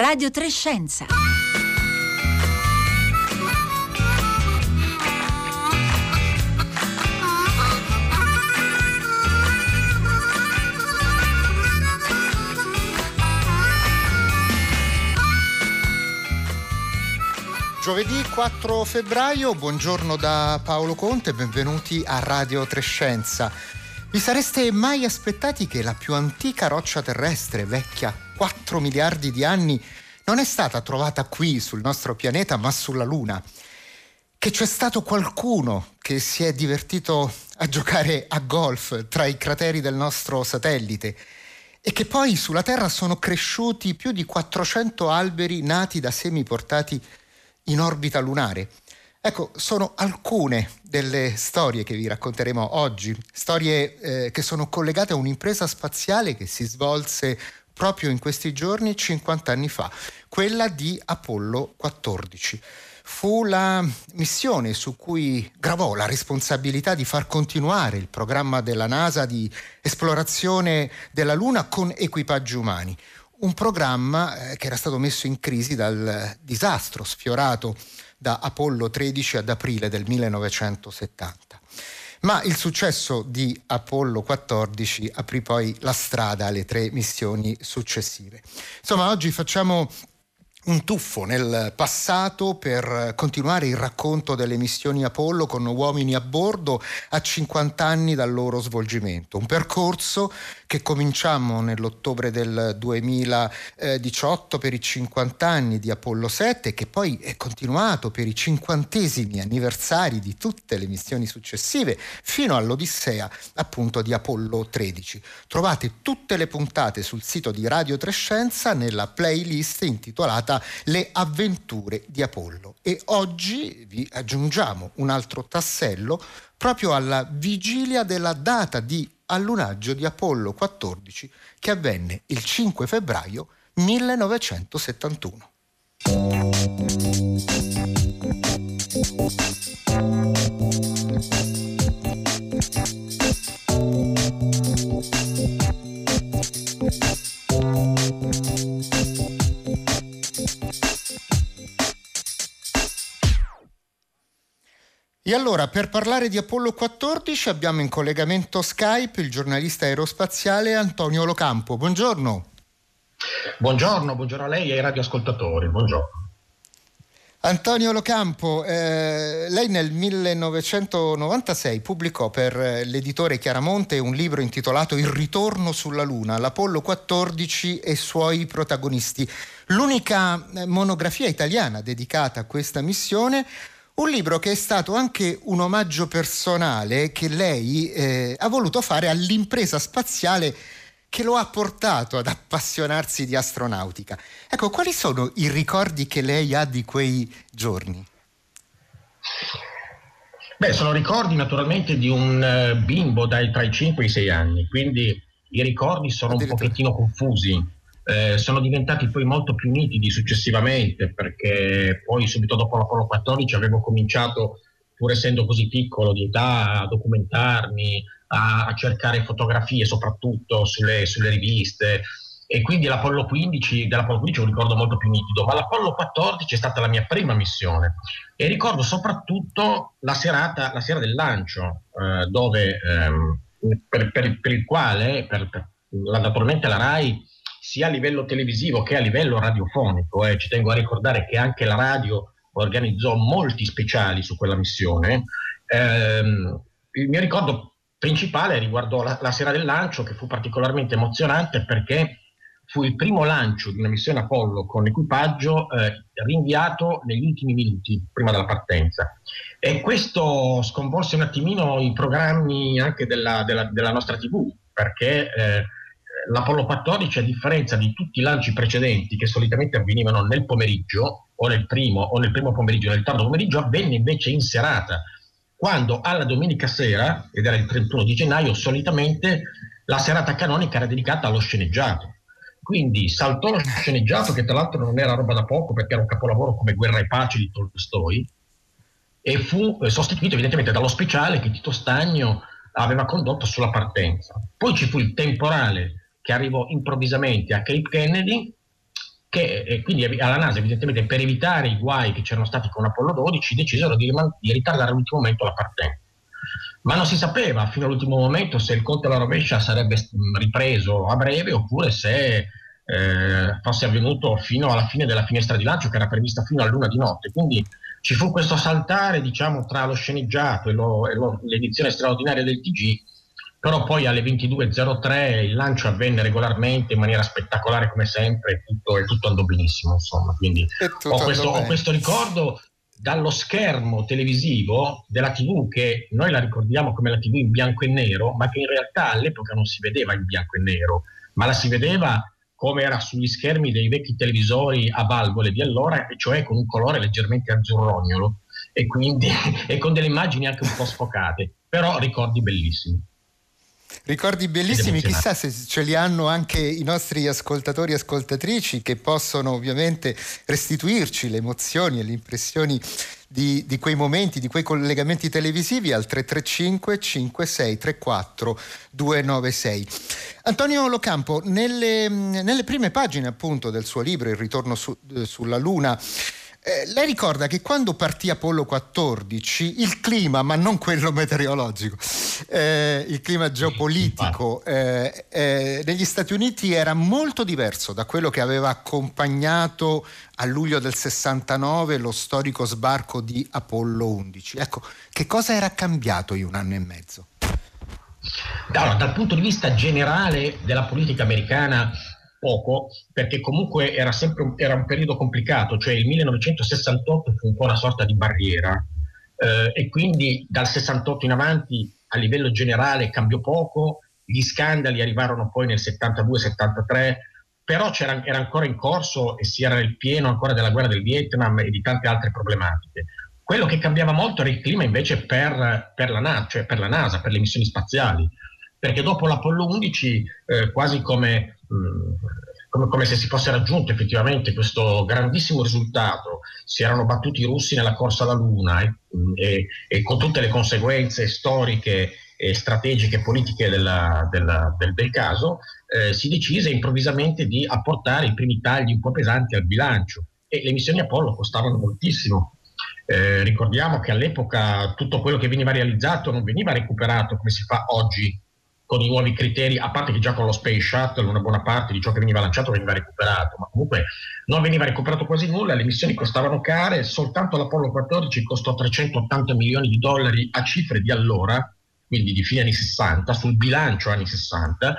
Radio Trescenza. Giovedì 4 febbraio, buongiorno da Paolo Conte, benvenuti a Radio Trescenza. Vi sareste mai aspettati che la più antica roccia terrestre, vecchia 4 miliardi di anni, non è stata trovata qui sul nostro pianeta, ma sulla Luna? Che c'è stato qualcuno che si è divertito a giocare a golf tra i crateri del nostro satellite? e che poi sulla Terra sono cresciuti più di 400 alberi nati da semi portati in orbita lunare. Ecco, sono alcune delle storie che vi racconteremo oggi, storie eh, che sono collegate a un'impresa spaziale che si svolse proprio in questi giorni 50 anni fa, quella di Apollo 14. Fu la missione su cui gravò la responsabilità di far continuare il programma della NASA di esplorazione della Luna con equipaggi umani un programma eh, che era stato messo in crisi dal disastro sfiorato da Apollo 13 ad aprile del 1970. Ma il successo di Apollo 14 aprì poi la strada alle tre missioni successive. Insomma, oggi facciamo un tuffo nel passato per continuare il racconto delle missioni Apollo con uomini a bordo a 50 anni dal loro svolgimento. Un percorso che cominciamo nell'ottobre del 2018 per i 50 anni di Apollo 7 e che poi è continuato per i cinquantesimi anniversari di tutte le missioni successive fino all'Odissea appunto di Apollo 13. Trovate tutte le puntate sul sito di Radio Trescenza nella playlist intitolata Le avventure di Apollo e oggi vi aggiungiamo un altro tassello proprio alla vigilia della data di allunaggio di Apollo 14 che avvenne il 5 febbraio 1971. E allora, per parlare di Apollo 14 abbiamo in collegamento Skype il giornalista aerospaziale Antonio Locampo. Buongiorno. Buongiorno, buongiorno a lei e ai radioascoltatori. Buongiorno. Antonio Locampo, eh, lei nel 1996 pubblicò per l'editore Chiaramonte un libro intitolato Il ritorno sulla Luna, l'Apollo 14 e i suoi protagonisti. L'unica eh, monografia italiana dedicata a questa missione un libro che è stato anche un omaggio personale che lei eh, ha voluto fare all'impresa spaziale che lo ha portato ad appassionarsi di astronautica. Ecco, quali sono i ricordi che lei ha di quei giorni? Beh, sono ricordi naturalmente di un uh, bimbo dai, tra i 5 e i 6 anni, quindi i ricordi sono un pochettino confusi eh, sono diventati poi molto più nitidi successivamente perché poi subito dopo l'Apollo 14 avevo cominciato, pur essendo così piccolo di età, a documentarmi, a, a cercare fotografie soprattutto sulle, sulle, riviste. E quindi l'Apollo 15, dell'Apollo 15 un ricordo molto più nitido, ma l'Apollo 14 è stata la mia prima missione. E ricordo soprattutto la, serata, la sera del lancio eh, dove, ehm, per, per, per, il quale per, naturalmente la RAI sia a livello televisivo che a livello radiofonico. Eh. Ci tengo a ricordare che anche la radio organizzò molti speciali su quella missione. Eh, il mio ricordo principale riguardò la, la, sera del lancio, che fu particolarmente emozionante perché fu il primo lancio di una missione Apollo con equipaggio eh, rinviato negli ultimi minuti prima della partenza. E questo sconvolse un attimino i programmi anche della, della, della nostra TV, perché eh, l'Apollo 14, a differenza di tutti i lanci precedenti che solitamente avvenivano nel pomeriggio, o nel primo, o nel primo pomeriggio nel tardo pomeriggio, avvenne invece in serata, quando alla domenica sera, ed era il 31 di gennaio, solitamente la serata canonica era dedicata allo sceneggiato. Quindi saltò lo sceneggiato, che tra l'altro non era roba da poco perché era un capolavoro come Guerra e Pace di Tolstoi, e fu sostituito evidentemente dallo speciale che Tito Stagno aveva condotto sulla partenza. Poi ci fu il temporale che arrivò improvvisamente a Cape Kennedy che quindi alla NASA evidentemente per evitare i guai che c'erano stati con Apollo 12 decisero di, di ritardare all'ultimo momento la partenza. Ma non si sapeva fino all'ultimo momento se il conto alla rovescia sarebbe ripreso a breve oppure se eh, fosse avvenuto fino alla fine della finestra di lancio che era prevista fino a luna di notte. Quindi ci fu questo saltare diciamo, tra lo sceneggiato e, lo, e lo, l'edizione straordinaria del TG però poi alle 22.03 il lancio avvenne regolarmente in maniera spettacolare come sempre e tutto, tutto andò benissimo insomma quindi ho questo, ho questo, ricordo dallo schermo televisivo della tv che noi la ricordiamo come la tv in bianco e nero ma che in realtà all'epoca non si vedeva in bianco e nero ma la si vedeva come era sugli schermi dei vecchi televisori a valvole di allora e cioè con un colore leggermente azzurrognolo e quindi e con delle immagini anche un po' sfocate però ricordi bellissimi Ricordi bellissimi, chissà se ce li hanno anche i nostri ascoltatori e ascoltatrici che possono ovviamente restituirci le emozioni e le impressioni di, di, quei momenti, di quei collegamenti televisivi al 335 5634 296. Antonio Locampo, nelle, nelle prime pagine appunto del suo libro Il ritorno su, sulla Luna, eh, lei ricorda che quando partì Apollo 14 il clima, ma non quello meteorologico, eh, il clima geopolitico eh, eh, negli Stati Uniti era molto diverso da quello che aveva accompagnato a luglio del 69 lo storico sbarco di Apollo 11. Ecco, che cosa era cambiato in un anno e mezzo? Allora, dal punto di vista generale della politica americana poco, perché comunque era sempre un, era un periodo complicato, cioè il 1968 fu un po' una sorta di barriera eh, e quindi dal 68 in avanti a livello generale cambiò poco, gli scandali arrivarono poi nel 72-73, però era ancora in corso e si era nel pieno ancora della guerra del Vietnam e di tante altre problematiche. Quello che cambiava molto era il clima invece per, per, la, NASA, cioè per la NASA, per le missioni spaziali, perché dopo l'Apollo 11, eh, quasi come come, come, se si fosse raggiunto effettivamente questo grandissimo risultato, si erano battuti i russi nella corsa alla Luna e, e, e con tutte le conseguenze storiche e strategiche e politiche della, della, del, del, caso, eh, si decise improvvisamente di apportare i primi tagli un po' pesanti al bilancio e le missioni Apollo costavano moltissimo. Eh, ricordiamo che all'epoca tutto quello che veniva realizzato non veniva recuperato come si fa oggi con i nuovi criteri, a parte che già con lo Space Shuttle una buona parte di ciò che veniva lanciato veniva recuperato, ma comunque non veniva recuperato quasi nulla, le missioni costavano care, soltanto l'Apollo 14 costò 380 milioni di dollari a cifre di allora, quindi di fine anni 60, sul bilancio anni 60,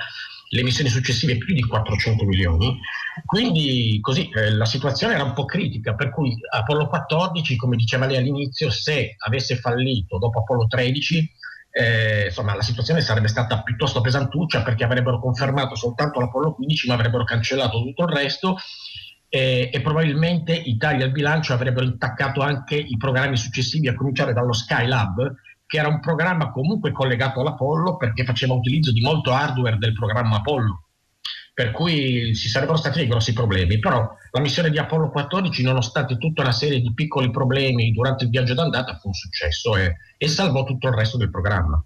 le missioni successive più di 400 milioni, quindi così eh, la situazione era un po' critica, per cui Apollo 14, come diceva lei all'inizio, se avesse fallito dopo Apollo 13, eh, insomma, la situazione sarebbe stata piuttosto pesantuccia perché avrebbero confermato soltanto l'Apollo 15, ma avrebbero cancellato tutto il resto eh, e probabilmente i tagli al bilancio avrebbero intaccato anche i programmi successivi, a cominciare dallo Skylab, che era un programma comunque collegato all'Apollo perché faceva utilizzo di molto hardware del programma Apollo per cui ci sarebbero stati dei grossi problemi. Però la missione di Apollo 14, nonostante tutta una serie di piccoli problemi durante il viaggio d'andata, fu un successo e, e salvò tutto il resto del programma.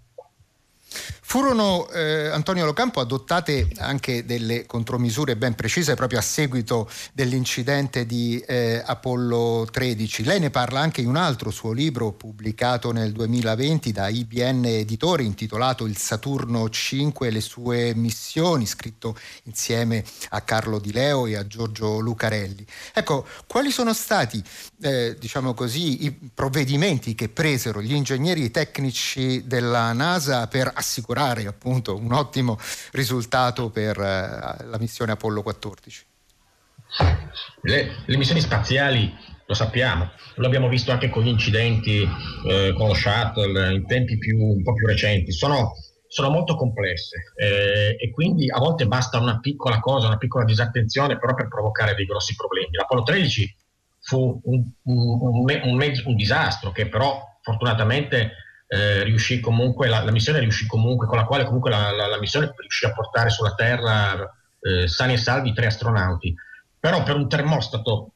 Furono, eh, Antonio Locampo, adottate anche delle contromisure ben precise proprio a seguito dell'incidente di eh, Apollo 13. Lei ne parla anche in un altro suo libro pubblicato nel 2020 da IBN Editore intitolato Il Saturno 5 e le sue missioni, scritto insieme a Carlo Di Leo e a Giorgio Lucarelli. Ecco, quali sono stati, eh, diciamo così, i provvedimenti che presero gli ingegneri tecnici della NASA per assicurare appunto un ottimo risultato per eh, la missione Apollo 14. Le, le, missioni spaziali, lo sappiamo, lo abbiamo visto anche con gli incidenti eh, con lo shuttle in tempi più, un po' più recenti, sono, sono molto complesse eh, e quindi a volte basta una piccola cosa, una piccola disattenzione però per provocare dei grossi problemi. L'Apollo 13 fu un, un, un, un, un disastro che però fortunatamente eh, riuscì comunque, la, la, missione riuscì comunque, con la quale comunque la, la, la missione riuscì a portare sulla Terra eh, sani e salvi tre astronauti. Però per un termostato,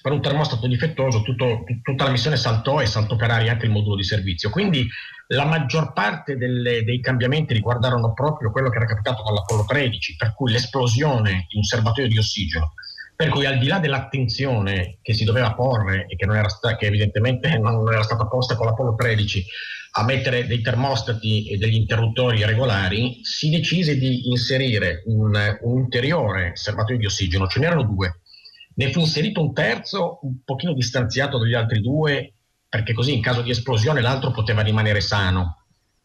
per un termostato difettoso tutto, t- tutta la missione saltò e saltò per aria anche il modulo di servizio. Quindi la maggior parte delle, dei cambiamenti riguardarono proprio quello che era capitato con l'Apollo 13, per cui l'esplosione di un serbatoio di ossigeno Per cui al di là dell'attenzione che si doveva porre e che, non era sta- che evidentemente non era stata posta con l'Apollo 13 a mettere dei termostati e degli interruttori regolari, si decise di inserire un, un ulteriore serbatoio di ossigeno, ce n'erano due. Ne fu inserito un terzo un pochino distanziato dagli altri due perché così in caso di esplosione l'altro poteva rimanere sano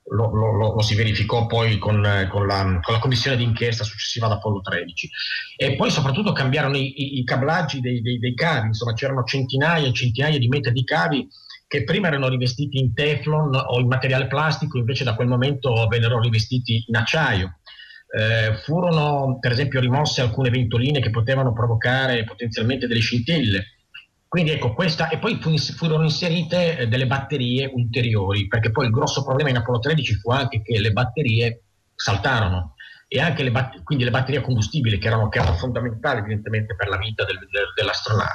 lo, lo, lo, si verificò poi con, con, la, con, la, commissione d'inchiesta successiva ad Apollo 13 e poi soprattutto cambiarono i, i, i cablaggi dei, dei, dei, cavi, insomma c'erano centinaia e centinaia di metri di cavi che prima erano rivestiti in teflon o in materiale plastico, invece da quel momento vennero rivestiti in acciaio. Eh, furono per esempio rimosse alcune ventoline che potevano provocare potenzialmente delle scintille quindi ecco questa, e poi furono inserite eh, delle batterie ulteriori, perché poi il grosso problema in Apollo 13 fu anche che le batterie saltarono e anche le, bat- quindi le batterie a combustibile che erano, che erano, fondamentali evidentemente per la vita del, del, dell'astronave.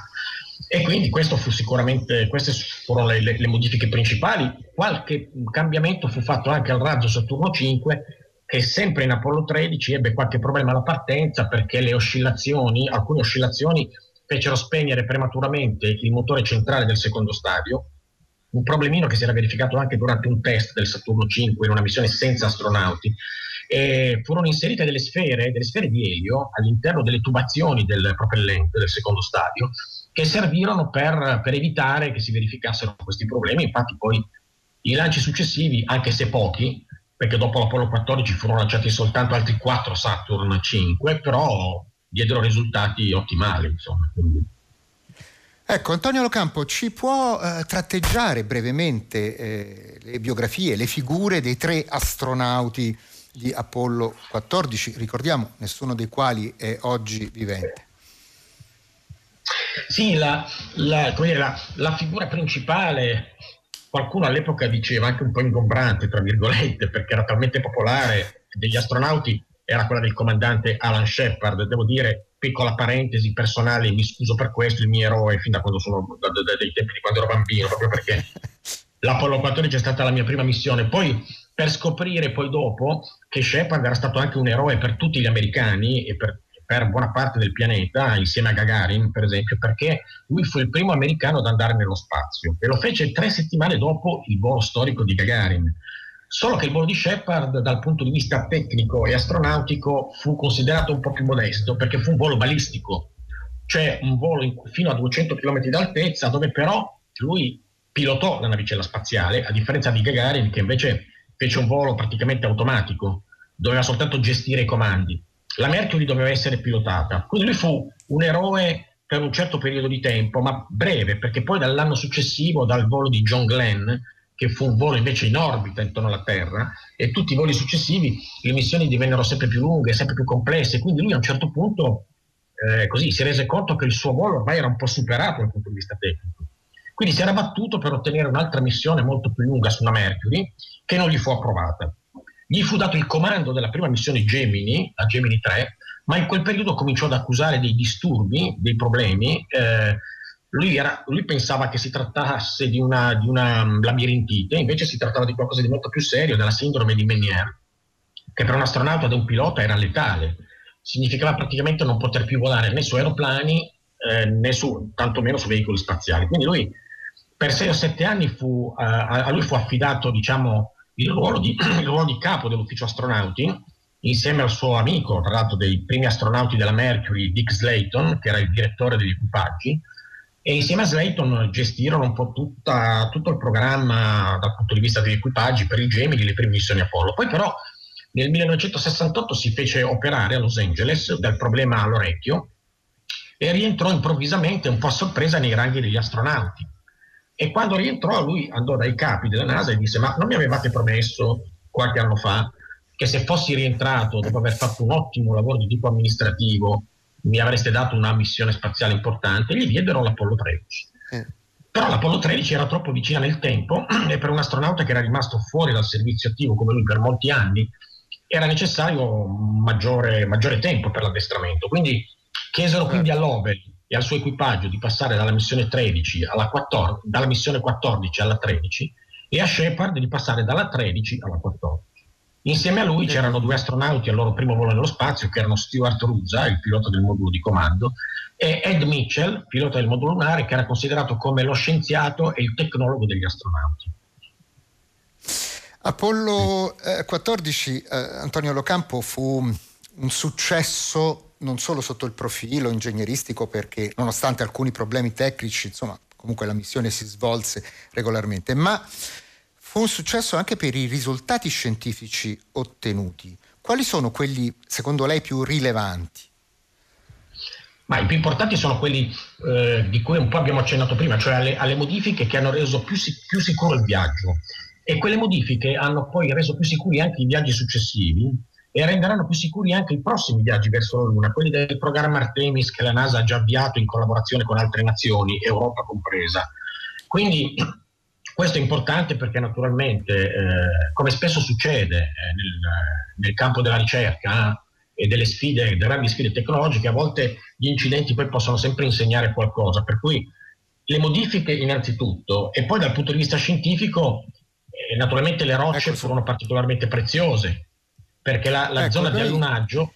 E quindi questo fu sicuramente, queste furono le, le, le, modifiche principali. Qualche cambiamento fu fatto anche al razzo Saturno 5 che sempre in Apollo 13 ebbe qualche problema alla partenza perché le oscillazioni, alcune oscillazioni fecero spegnere prematuramente il motore centrale del secondo stadio, un problemino che si era verificato anche durante un test del Saturno 5 in una missione senza astronauti. E furono inserite delle sfere, delle sfere di elio all'interno delle tubazioni del propellente del secondo stadio che servirono per, per evitare che si verificassero questi problemi. Infatti poi i lanci successivi, anche se pochi, perché dopo l'Apollo 14 furono lanciati soltanto altri 4 Saturn 5, però diedero risultati ottimali. Insomma. Ecco, Antonio Locampo, ci può eh, tratteggiare brevemente eh, le biografie, le figure dei tre astronauti di Apollo 14, ricordiamo, nessuno dei quali è oggi vivente. Sì, la, la, la, la figura principale, qualcuno all'epoca diceva anche un po' ingombrante, tra virgolette, perché era talmente popolare, degli astronauti era quella del comandante Alan Shepard. Devo dire, piccola parentesi personale, mi scuso per questo, il mio eroe fin da quando sono, da, da, dai tempi di quando ero bambino, proprio perché l'Apollo 14 è stata la mia prima missione. Poi per scoprire poi dopo che Shepard era stato anche un eroe per tutti gli americani e per, per buona parte del pianeta, insieme a Gagarin per esempio, perché lui fu il primo americano ad andare nello spazio e lo fece tre settimane dopo il volo storico di Gagarin. Solo che il volo di Shepard dal punto di vista tecnico e astronautico fu considerato un po' più modesto perché fu un volo balistico, cioè un volo in, fino a 200 km d'altezza dove però lui pilotò la navicella spaziale, a differenza di Gagarin che invece fece un volo praticamente automatico, doveva soltanto gestire i comandi. La Mercury doveva essere pilotata, quindi lui fu un eroe per un certo periodo di tempo, ma breve, perché poi dall'anno successivo, dal volo di John Glenn, che fu un volo invece in orbita intorno alla Terra, e tutti i voli successivi le missioni divennero sempre più lunghe, sempre più complesse, quindi lui a un certo punto eh, così, si rese conto che il suo volo ormai era un po' superato dal punto di vista tecnico. Quindi si era battuto per ottenere un'altra missione molto più lunga su una Mercury, che non gli fu approvata. Gli fu dato il comando della prima missione Gemini, la Gemini 3, ma in quel periodo cominciò ad accusare dei disturbi, dei problemi, eh, lui, era, lui, pensava che si trattasse di una, di una, labirintite, invece si trattava di qualcosa di molto più serio, della sindrome di Meniere, che per un astronauta ed un pilota era letale. Significava praticamente non poter più volare né su aeroplani eh, né su, tantomeno su veicoli spaziali. Quindi lui per sei o sette anni fu, uh, a lui fu affidato diciamo, il, ruolo di, il ruolo di capo dell'ufficio astronauti insieme al suo amico, tra l'altro dei primi astronauti della Mercury, Dick Slayton, che era il direttore degli equipaggi, e insieme a Slayton gestirono un po' tutta, tutto il programma dal punto di vista degli equipaggi per i Gemini, le prime missioni Apollo. Poi però nel 1968 si fece operare a Los Angeles dal problema all'orecchio e rientrò improvvisamente un po' a sorpresa nei ranghi degli astronauti. E quando rientrò lui andò dai capi della NASA e disse ma non mi avevate promesso qualche anno fa che se fossi rientrato dopo aver fatto un ottimo lavoro di tipo amministrativo mi avreste dato una missione spaziale importante, gli diedero l'Apollo 13. Eh. Però l'Apollo 13 era troppo vicina nel tempo e per un astronauta che era rimasto fuori dal servizio attivo come lui per molti anni era necessario maggiore, maggiore tempo per l'addestramento. Quindi chiesero quindi a Lovell e al suo equipaggio di passare dalla missione, 13 alla 14, dalla missione 14 alla 13 e a Shepard di passare dalla 13 alla 14. Insieme a lui c'erano due astronauti al loro primo volo nello spazio, che erano Stuart Rusa, il pilota del modulo di comando, e Ed Mitchell, pilota del modulo lunare, che era considerato come lo scienziato e il tecnologo degli astronauti. Apollo eh, 14, eh, Antonio Locampo, fu un successo non solo sotto il profilo ingegneristico, perché nonostante alcuni problemi tecnici, insomma, comunque la missione si svolse regolarmente, ma fu un successo anche per i risultati scientifici ottenuti. Quali sono quelli, secondo lei, più rilevanti? Ma i più importanti sono quelli eh, di cui un po' abbiamo accennato prima, cioè alle, alle modifiche che hanno reso più, più, sicuro il viaggio. E quelle modifiche hanno poi reso più sicuri anche i viaggi successivi e renderanno più sicuri anche i prossimi viaggi verso la Luna, quelli del programma Artemis che la NASA ha già avviato in collaborazione con altre nazioni, Europa compresa. Quindi questo è importante perché naturalmente, eh, come spesso succede eh, nel, nel, campo della ricerca eh, e delle sfide, delle grandi sfide tecnologiche, a volte gli incidenti poi possono sempre insegnare qualcosa. Per cui le modifiche innanzitutto e poi dal punto di vista scientifico, eh, naturalmente le rocce ecco. furono particolarmente preziose perché la, la ecco, zona di allunaggio...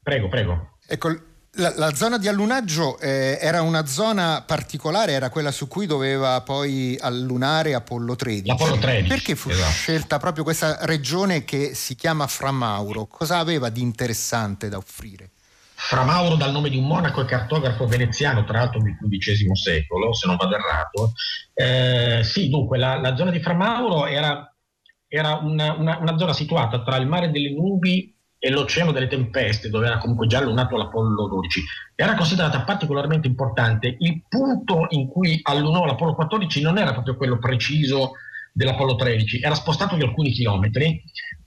Prego, prego. Ecco, la, la, zona di allunaggio eh, era una zona particolare, era quella su cui doveva poi allunare Apollo 13. Apollo 13 Perché fu esatto. scelta proprio questa regione che si chiama Framauro? Cosa aveva di interessante da offrire? Framauro dal nome di un monaco e cartografo veneziano, tra l'altro del XV secolo, se non vado errato. Eh, sì, dunque, la, la, zona di Framauro era, era una, una, una zona situata tra il mare delle nubi e l'Oceano delle Tempeste, dove era comunque già allunato l'Apollo 12, era considerata particolarmente importante. Il punto in cui allunò l'Apollo 14 non era proprio quello preciso dell'Apollo 13, era spostato di alcuni chilometri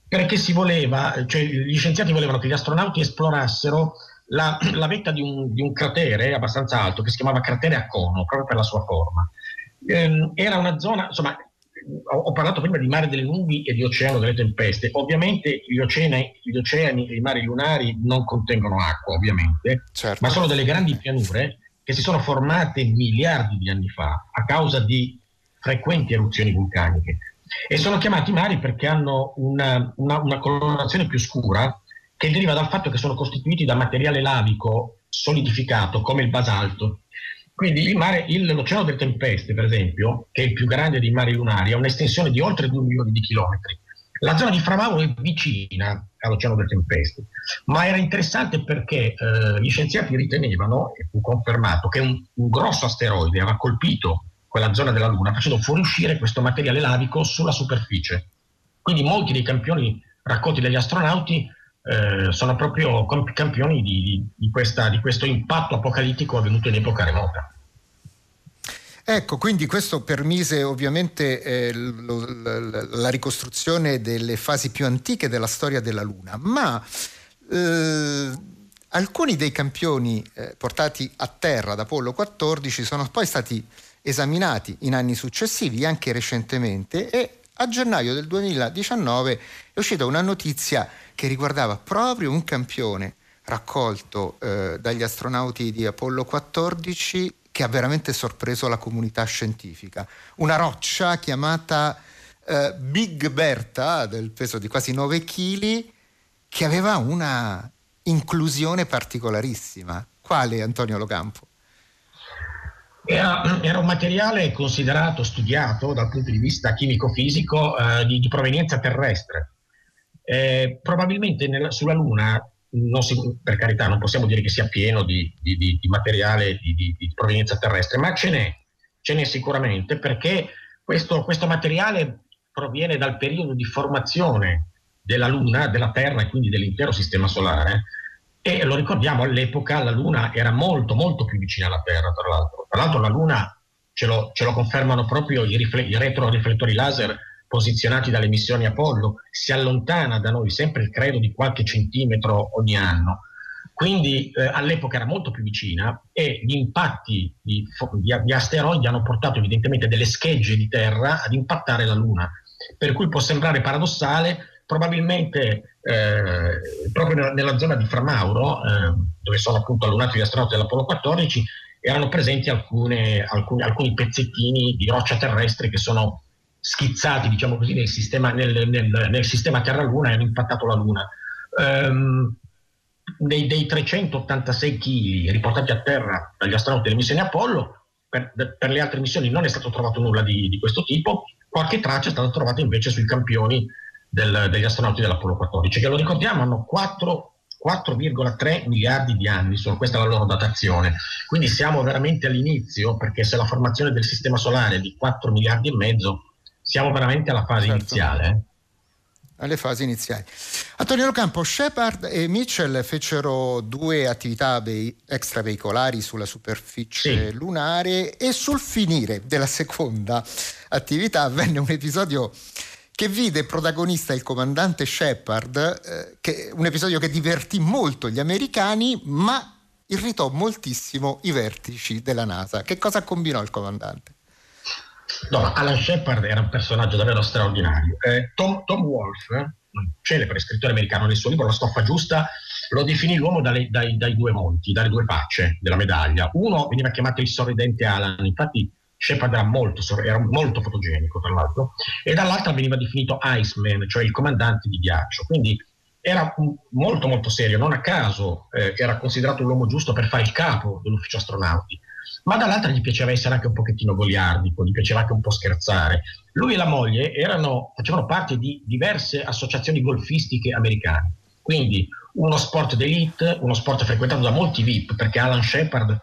perché si voleva, cioè gli scienziati volevano che gli astronauti esplorassero la, la vetta di un, di un, cratere abbastanza alto che si chiamava cratere a cono, proprio per la sua forma. Ehm, era una zona, insomma, ho parlato prima di mare delle nubi e di oceano delle tempeste. Ovviamente gli oceani, gli oceani e i mari lunari non contengono acqua, ovviamente, certo. ma sono delle grandi pianure che si sono formate miliardi di anni fa a causa di frequenti eruzioni vulcaniche. E sono chiamati mari perché hanno una, una, una colorazione più scura che deriva dal fatto che sono costituiti da materiale lavico solidificato come il basalto quindi l'Oceano delle Tempeste, per esempio, che è il più grande dei mari lunari, ha un'estensione di oltre 2 milioni di chilometri. La zona di Framauro è vicina all'Oceano delle Tempeste, ma era interessante perché eh, gli scienziati ritenevano, e fu confermato, che un, un grosso asteroide aveva colpito quella zona della Luna facendo fuoriuscire questo materiale lavico sulla superficie. Quindi molti dei campioni raccolti dagli astronauti eh, sono proprio campioni di, di, questa, di questo impatto apocalittico avvenuto in epoca remota. Ecco, quindi questo permise ovviamente eh, lo, la, la, ricostruzione delle fasi più antiche della storia della Luna, ma eh, alcuni dei campioni eh, portati a terra da Apollo 14 sono poi stati esaminati in anni successivi, anche recentemente, e a gennaio del 2019 è uscita una notizia che riguardava proprio un campione raccolto eh, dagli astronauti di Apollo 14 che ha veramente sorpreso la comunità scientifica. Una roccia chiamata eh, Big Bertha, del peso di quasi 9 kg, che aveva una inclusione particolarissima. Quale, Antonio Locampo? Era, era, un materiale considerato, studiato dal punto di vista chimico-fisico eh, di, di, provenienza terrestre. Eh, probabilmente nella, sulla Luna, si, per carità, non possiamo dire che sia pieno di, di, di materiale di, provenienza terrestre, ma ce n'è, ce n'è sicuramente perché questo, questo materiale proviene dal periodo di formazione della Luna, della Terra e quindi dell'intero Sistema Solare. E lo ricordiamo, all'epoca la Luna era molto, molto più vicina alla Terra, tra l'altro. Tra l'altro la Luna, ce lo, ce lo confermano proprio i, rifle- i retroriflettori laser posizionati dalle missioni Apollo, si allontana da noi sempre credo di qualche centimetro ogni anno. Quindi eh, all'epoca era molto più vicina e gli impatti di, di, di, asteroidi hanno portato evidentemente delle schegge di terra ad impattare la Luna. Per cui può sembrare paradossale, probabilmente eh, proprio nella zona di Framauro, eh, dove sono appunto allunati gli astronauti dell'Apollo 14, erano presenti alcune, alcuni, alcuni pezzettini di roccia terrestre che sono schizzati diciamo così, nel, sistema, nel, nel, nel sistema Terra-Luna e hanno impattato la Luna. Um, dei, dei 386 kg riportati a terra dagli astronauti delle missioni Apollo, per, per, le altre missioni non è stato trovato nulla di, di, questo tipo, qualche traccia è stata trovata invece sui campioni del, degli astronauti dell'Apollo 14, che lo ricordiamo hanno 4 4,3 miliardi di anni, sono, questa è la loro datazione. Quindi siamo veramente all'inizio, perché se la formazione del sistema solare è di 4 miliardi e mezzo, siamo veramente alla fase certo. iniziale. Eh? alle fasi iniziali. Antonio Locampo, Shepard e Mitchell fecero due attività extraveicolari sulla superficie sì. lunare e sul finire della seconda attività avvenne un episodio che vide protagonista il comandante Shepard, eh, un episodio che divertì molto gli americani, ma irritò moltissimo i vertici della NASA. Che cosa combinò il comandante? No, Alan Shepard era un personaggio davvero straordinario. Eh, Tom, Tom Wolfe, eh, celebre scrittore americano, nel suo libro La stoffa giusta, lo definì l'uomo dalle, dai, dai, due monti, dalle due facce della medaglia. Uno veniva chiamato il sorridente Alan, infatti Shepard era molto, era molto fotogenico, tra l'altro, e dall'altra veniva definito Iceman, cioè il comandante di ghiaccio. Quindi era molto molto serio, non a caso eh, era considerato l'uomo giusto per fare il capo dell'ufficio astronauti ma dall'altra gli piaceva essere anche un pochettino goliardico, gli piaceva anche un po' scherzare. Lui e la moglie erano, facevano parte di diverse associazioni golfistiche americane, quindi uno sport d'elite, uno sport frequentato da molti VIP, perché Alan Shepard,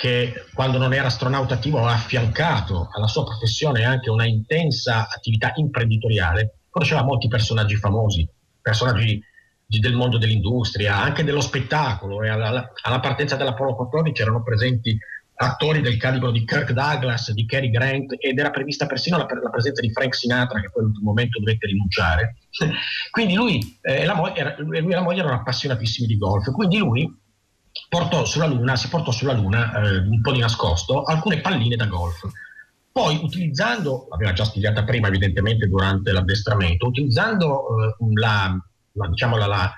che quando non era astronauta attivo ha affiancato alla sua professione anche una intensa attività imprenditoriale, conosceva molti personaggi famosi, personaggi del mondo dell'industria, anche dello spettacolo. E alla, alla partenza dell'Apollo 14 erano presenti attori del calibro di Kirk Douglas, di Cary Grant ed era prevista persino la, la presenza di Frank Sinatra che poi all'ultimo momento dovette rinunciare. quindi lui, eh, la mo- era, lui, e la moglie erano appassionatissimi di golf, quindi lui portò sulla Luna, si portò sulla Luna eh, un po' di nascosto alcune palline da golf. Poi utilizzando, l'aveva già studiata prima evidentemente durante l'addestramento, utilizzando eh, la, la, diciamo la, la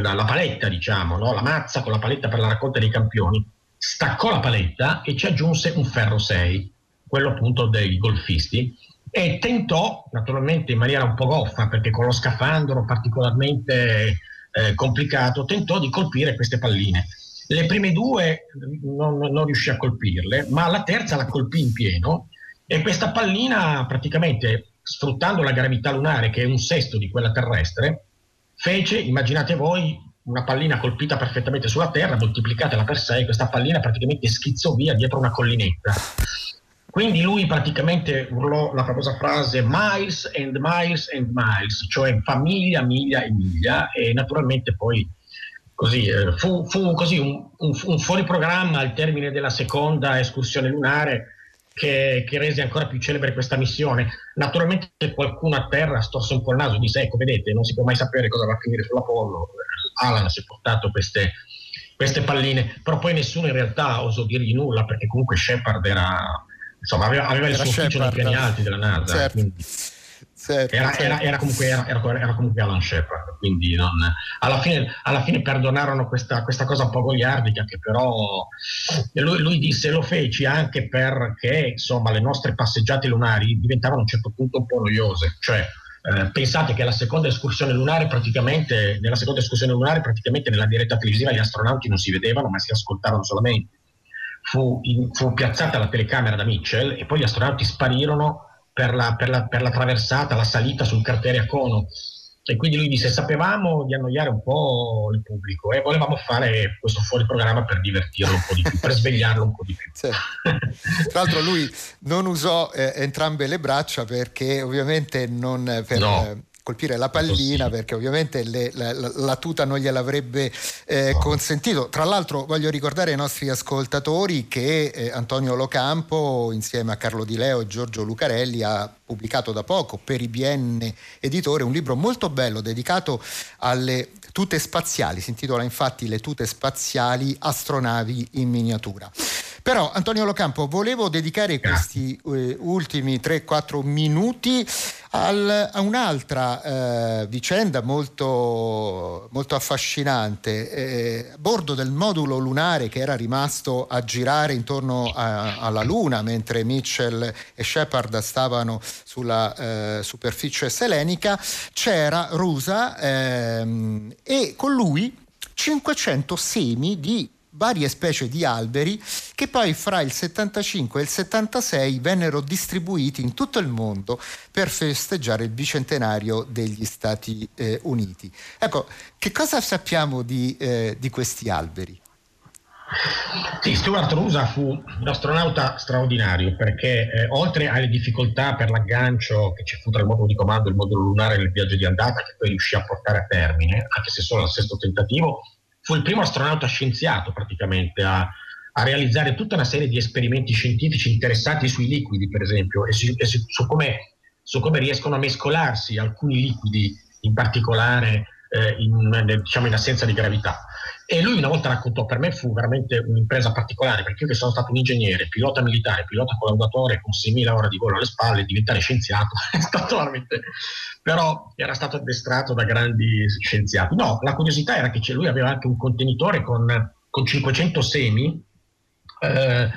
la, la, paletta, diciamo, no? la mazza con la paletta per la raccolta dei campioni, staccò la paletta e ci aggiunse un ferro 6, quello appunto dei golfisti, e tentò, naturalmente in maniera un po' goffa, perché con lo scafandro particolarmente eh, complicato, tentò di colpire queste palline. Le prime due non, non riuscì a colpirle, ma la terza la colpì in pieno e questa pallina praticamente sfruttando la gravità lunare che è un sesto di quella terrestre, fece, immaginate voi, una pallina colpita perfettamente sulla terra, moltiplicatela per 6, questa pallina praticamente schizzò via dietro una collinetta. Quindi lui praticamente urlò la famosa frase miles and miles and miles, cioè famiglia, miglia e miglia, e naturalmente poi così, eh, fu, fu così un, un, un fuori programma al termine della seconda escursione lunare che, che, rese ancora più celebre questa missione. Naturalmente qualcuno a terra storse un po' il naso e disse ecco vedete non si può mai sapere cosa va a finire sull'Apollo, Alan si è portato queste, queste palline, però poi nessuno in realtà osò dirgli nulla perché comunque Shepard era, insomma, aveva, aveva il suo ufficio nei piani alti della NASA. Certo. Quindi, Certo, era, certo. Era, era, comunque, era, era, comunque, Alan Shepard, quindi non, alla, fine, alla, fine, perdonarono questa, questa, cosa un po' goliardica che però lui, lui, disse lo feci anche perché insomma le nostre passeggiate lunari diventavano a un certo punto un po' noiose, cioè eh, pensate che la seconda escursione lunare praticamente, nella seconda escursione lunare praticamente nella diretta televisiva gli astronauti non si vedevano ma si ascoltavano solamente. Fu, fu piazzata la telecamera da Mitchell e poi gli astronauti sparirono per la, per, la, per la, traversata, la salita sul cratere a cono. E quindi lui disse: Sapevamo di annoiare un po' il pubblico e volevamo fare questo fuori programma per divertirlo un po' di più, per svegliarlo un po' di più. Sì. Tra l'altro, lui non usò eh, entrambe le braccia perché, ovviamente, non per. No. Colpire la pallina perché ovviamente le, la, la, tuta non gliel'avrebbe eh, consentito. Tra l'altro voglio ricordare ai nostri ascoltatori che eh, Antonio Locampo insieme a Carlo Di Leo e Giorgio Lucarelli ha pubblicato da poco per IBN Editore un libro molto bello dedicato alle tute spaziali, si intitola infatti Le tute spaziali astronavi in miniatura. Però Antonio Locampo, volevo dedicare questi eh, ultimi 3-4 minuti Al, a un'altra eh, vicenda molto, molto affascinante, eh, a bordo del modulo lunare che era rimasto a girare intorno a, alla Luna mentre Mitchell e Shepard stavano sulla eh, superficie selenica, c'era Rusa ehm, e con lui 500 semi di varie specie di alberi che poi fra il 75 e il 76 vennero distribuiti in tutto il mondo per festeggiare il bicentenario degli Stati eh, Uniti. Ecco, che cosa sappiamo di, eh, di questi alberi? Sì, Stuart Rusa fu un astronauta straordinario perché eh, oltre alle difficoltà per l'aggancio che ci fu tra il modulo di comando e il modulo lunare nel viaggio di andata che poi riuscì a portare a termine, anche se solo al sesto tentativo, fu il primo astronauta scienziato praticamente a, a, realizzare tutta una serie di esperimenti scientifici interessati sui liquidi, per esempio, e, su, e su, come, su, come, riescono a mescolarsi alcuni liquidi, in particolare eh, in, diciamo in assenza di gravità. E lui una volta raccontò, per me fu veramente un'impresa particolare, perché io che sono stato un ingegnere, pilota militare, pilota collaudatore con 6.000 ore di volo alle spalle, diventare scienziato è stato veramente... però era stato addestrato da grandi scienziati. No, la curiosità era che lui aveva anche un contenitore con, con 500 semi eh,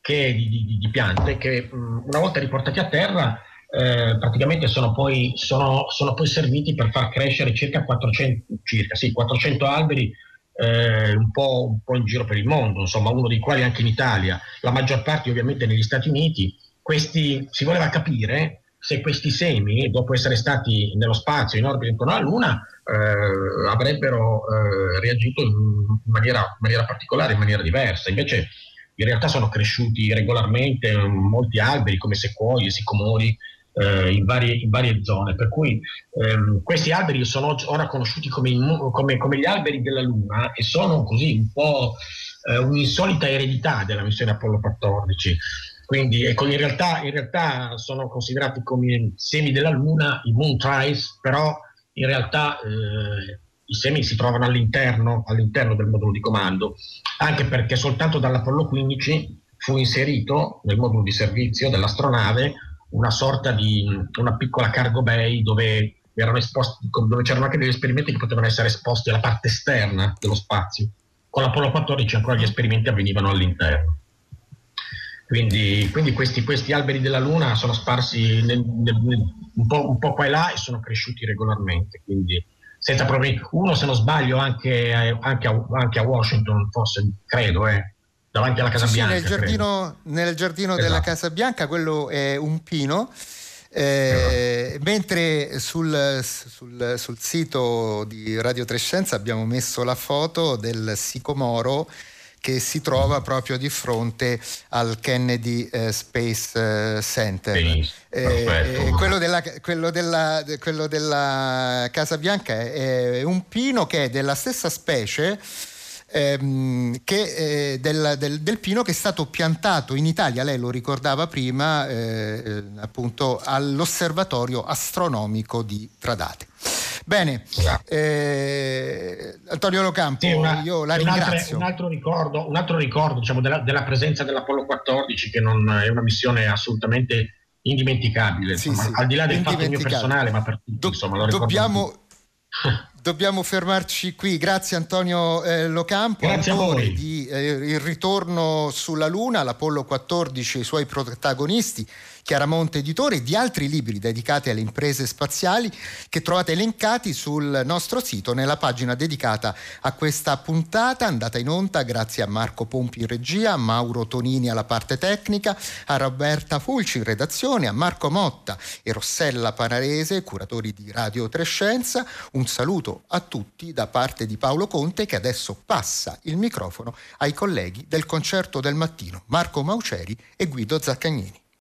che, di, di, di, piante che una volta riportati a terra eh, praticamente sono poi, sono, sono poi, serviti per far crescere circa 400, circa, sì, 400 alberi eh, un, po', un, po', in giro per il mondo, insomma uno dei quali anche in Italia, la maggior parte ovviamente negli Stati Uniti. Questi, si voleva capire se questi semi, dopo essere stati nello spazio, in orbita intorno alla Luna, eh, avrebbero eh, reagito in maniera, in maniera particolare, in maniera diversa. Invece in realtà sono cresciuti regolarmente molti alberi come sequoie, sicomori, eh, in, varie, in, varie, zone. Per cui ehm, questi alberi sono ora conosciuti come, come, come, gli alberi della Luna e sono così un po' eh, un'insolita eredità della missione Apollo 14. Quindi ecco, in, realtà, in realtà sono considerati come semi della Luna, i moon trials, però in realtà eh, i semi si trovano all'interno, all'interno, del modulo di comando, anche perché soltanto dall'Apollo 15 fu inserito nel modulo di servizio dell'astronave una sorta di una piccola cargo bay dove, esposti, dove c'erano anche degli esperimenti che potevano essere esposti alla parte esterna dello spazio. Con l'Apollo 14 ancora gli esperimenti avvenivano all'interno. Quindi, quindi questi, questi, alberi della Luna sono sparsi nel, nel, un, po', un, po', qua e là e sono cresciuti regolarmente. Quindi senza problemi. Uno, se non sbaglio, anche, anche, a, anche a, Washington, forse credo, eh, davanti alla Casa sì, Bianca. Nel giardino, nel giardino esatto. della Casa Bianca, quello è un pino. Eh, esatto. mentre sul, sul, sul, sito di Radio Trescenza abbiamo messo la foto del sicomoro che si trova proprio di fronte al Kennedy eh, Space eh, Center. Eh, quello, della, quello, della, quello, della, Casa Bianca è un pino che è della stessa specie ehm, che, eh, del, del, del, pino che è stato piantato in Italia, lei lo ricordava prima, eh, eh appunto all'osservatorio astronomico di Tradate. Bene, eh, Antonio Locampo, sì, una, io la ringrazio. Un altro ricordo, un altro ricordo diciamo, della, della, presenza dell'Apollo 14, che non è una missione assolutamente indimenticabile, sì, insomma, sì, al di là del fatto mio personale, ma per tutti, Do- insomma, lo dobbiamo, Dobbiamo fermarci qui, grazie Antonio eh, Locampo, grazie autore di eh, Il ritorno sulla Luna, l'Apollo 14 e i suoi protagonisti, Chiaramonte Editore, di altri libri dedicati alle imprese spaziali che trovate elencati sul nostro sito nella pagina dedicata a questa puntata, andata in onda grazie a Marco Pompi in regia, a Mauro Tonini alla parte tecnica, a Roberta Fulci in redazione, a Marco Motta e Rossella Panarese, curatori di Radio Trescenza. Un saluto a tutti da parte di Paolo Conte che adesso passa il microfono ai colleghi del concerto del mattino, Marco Mauceri e Guido Zaccagnini.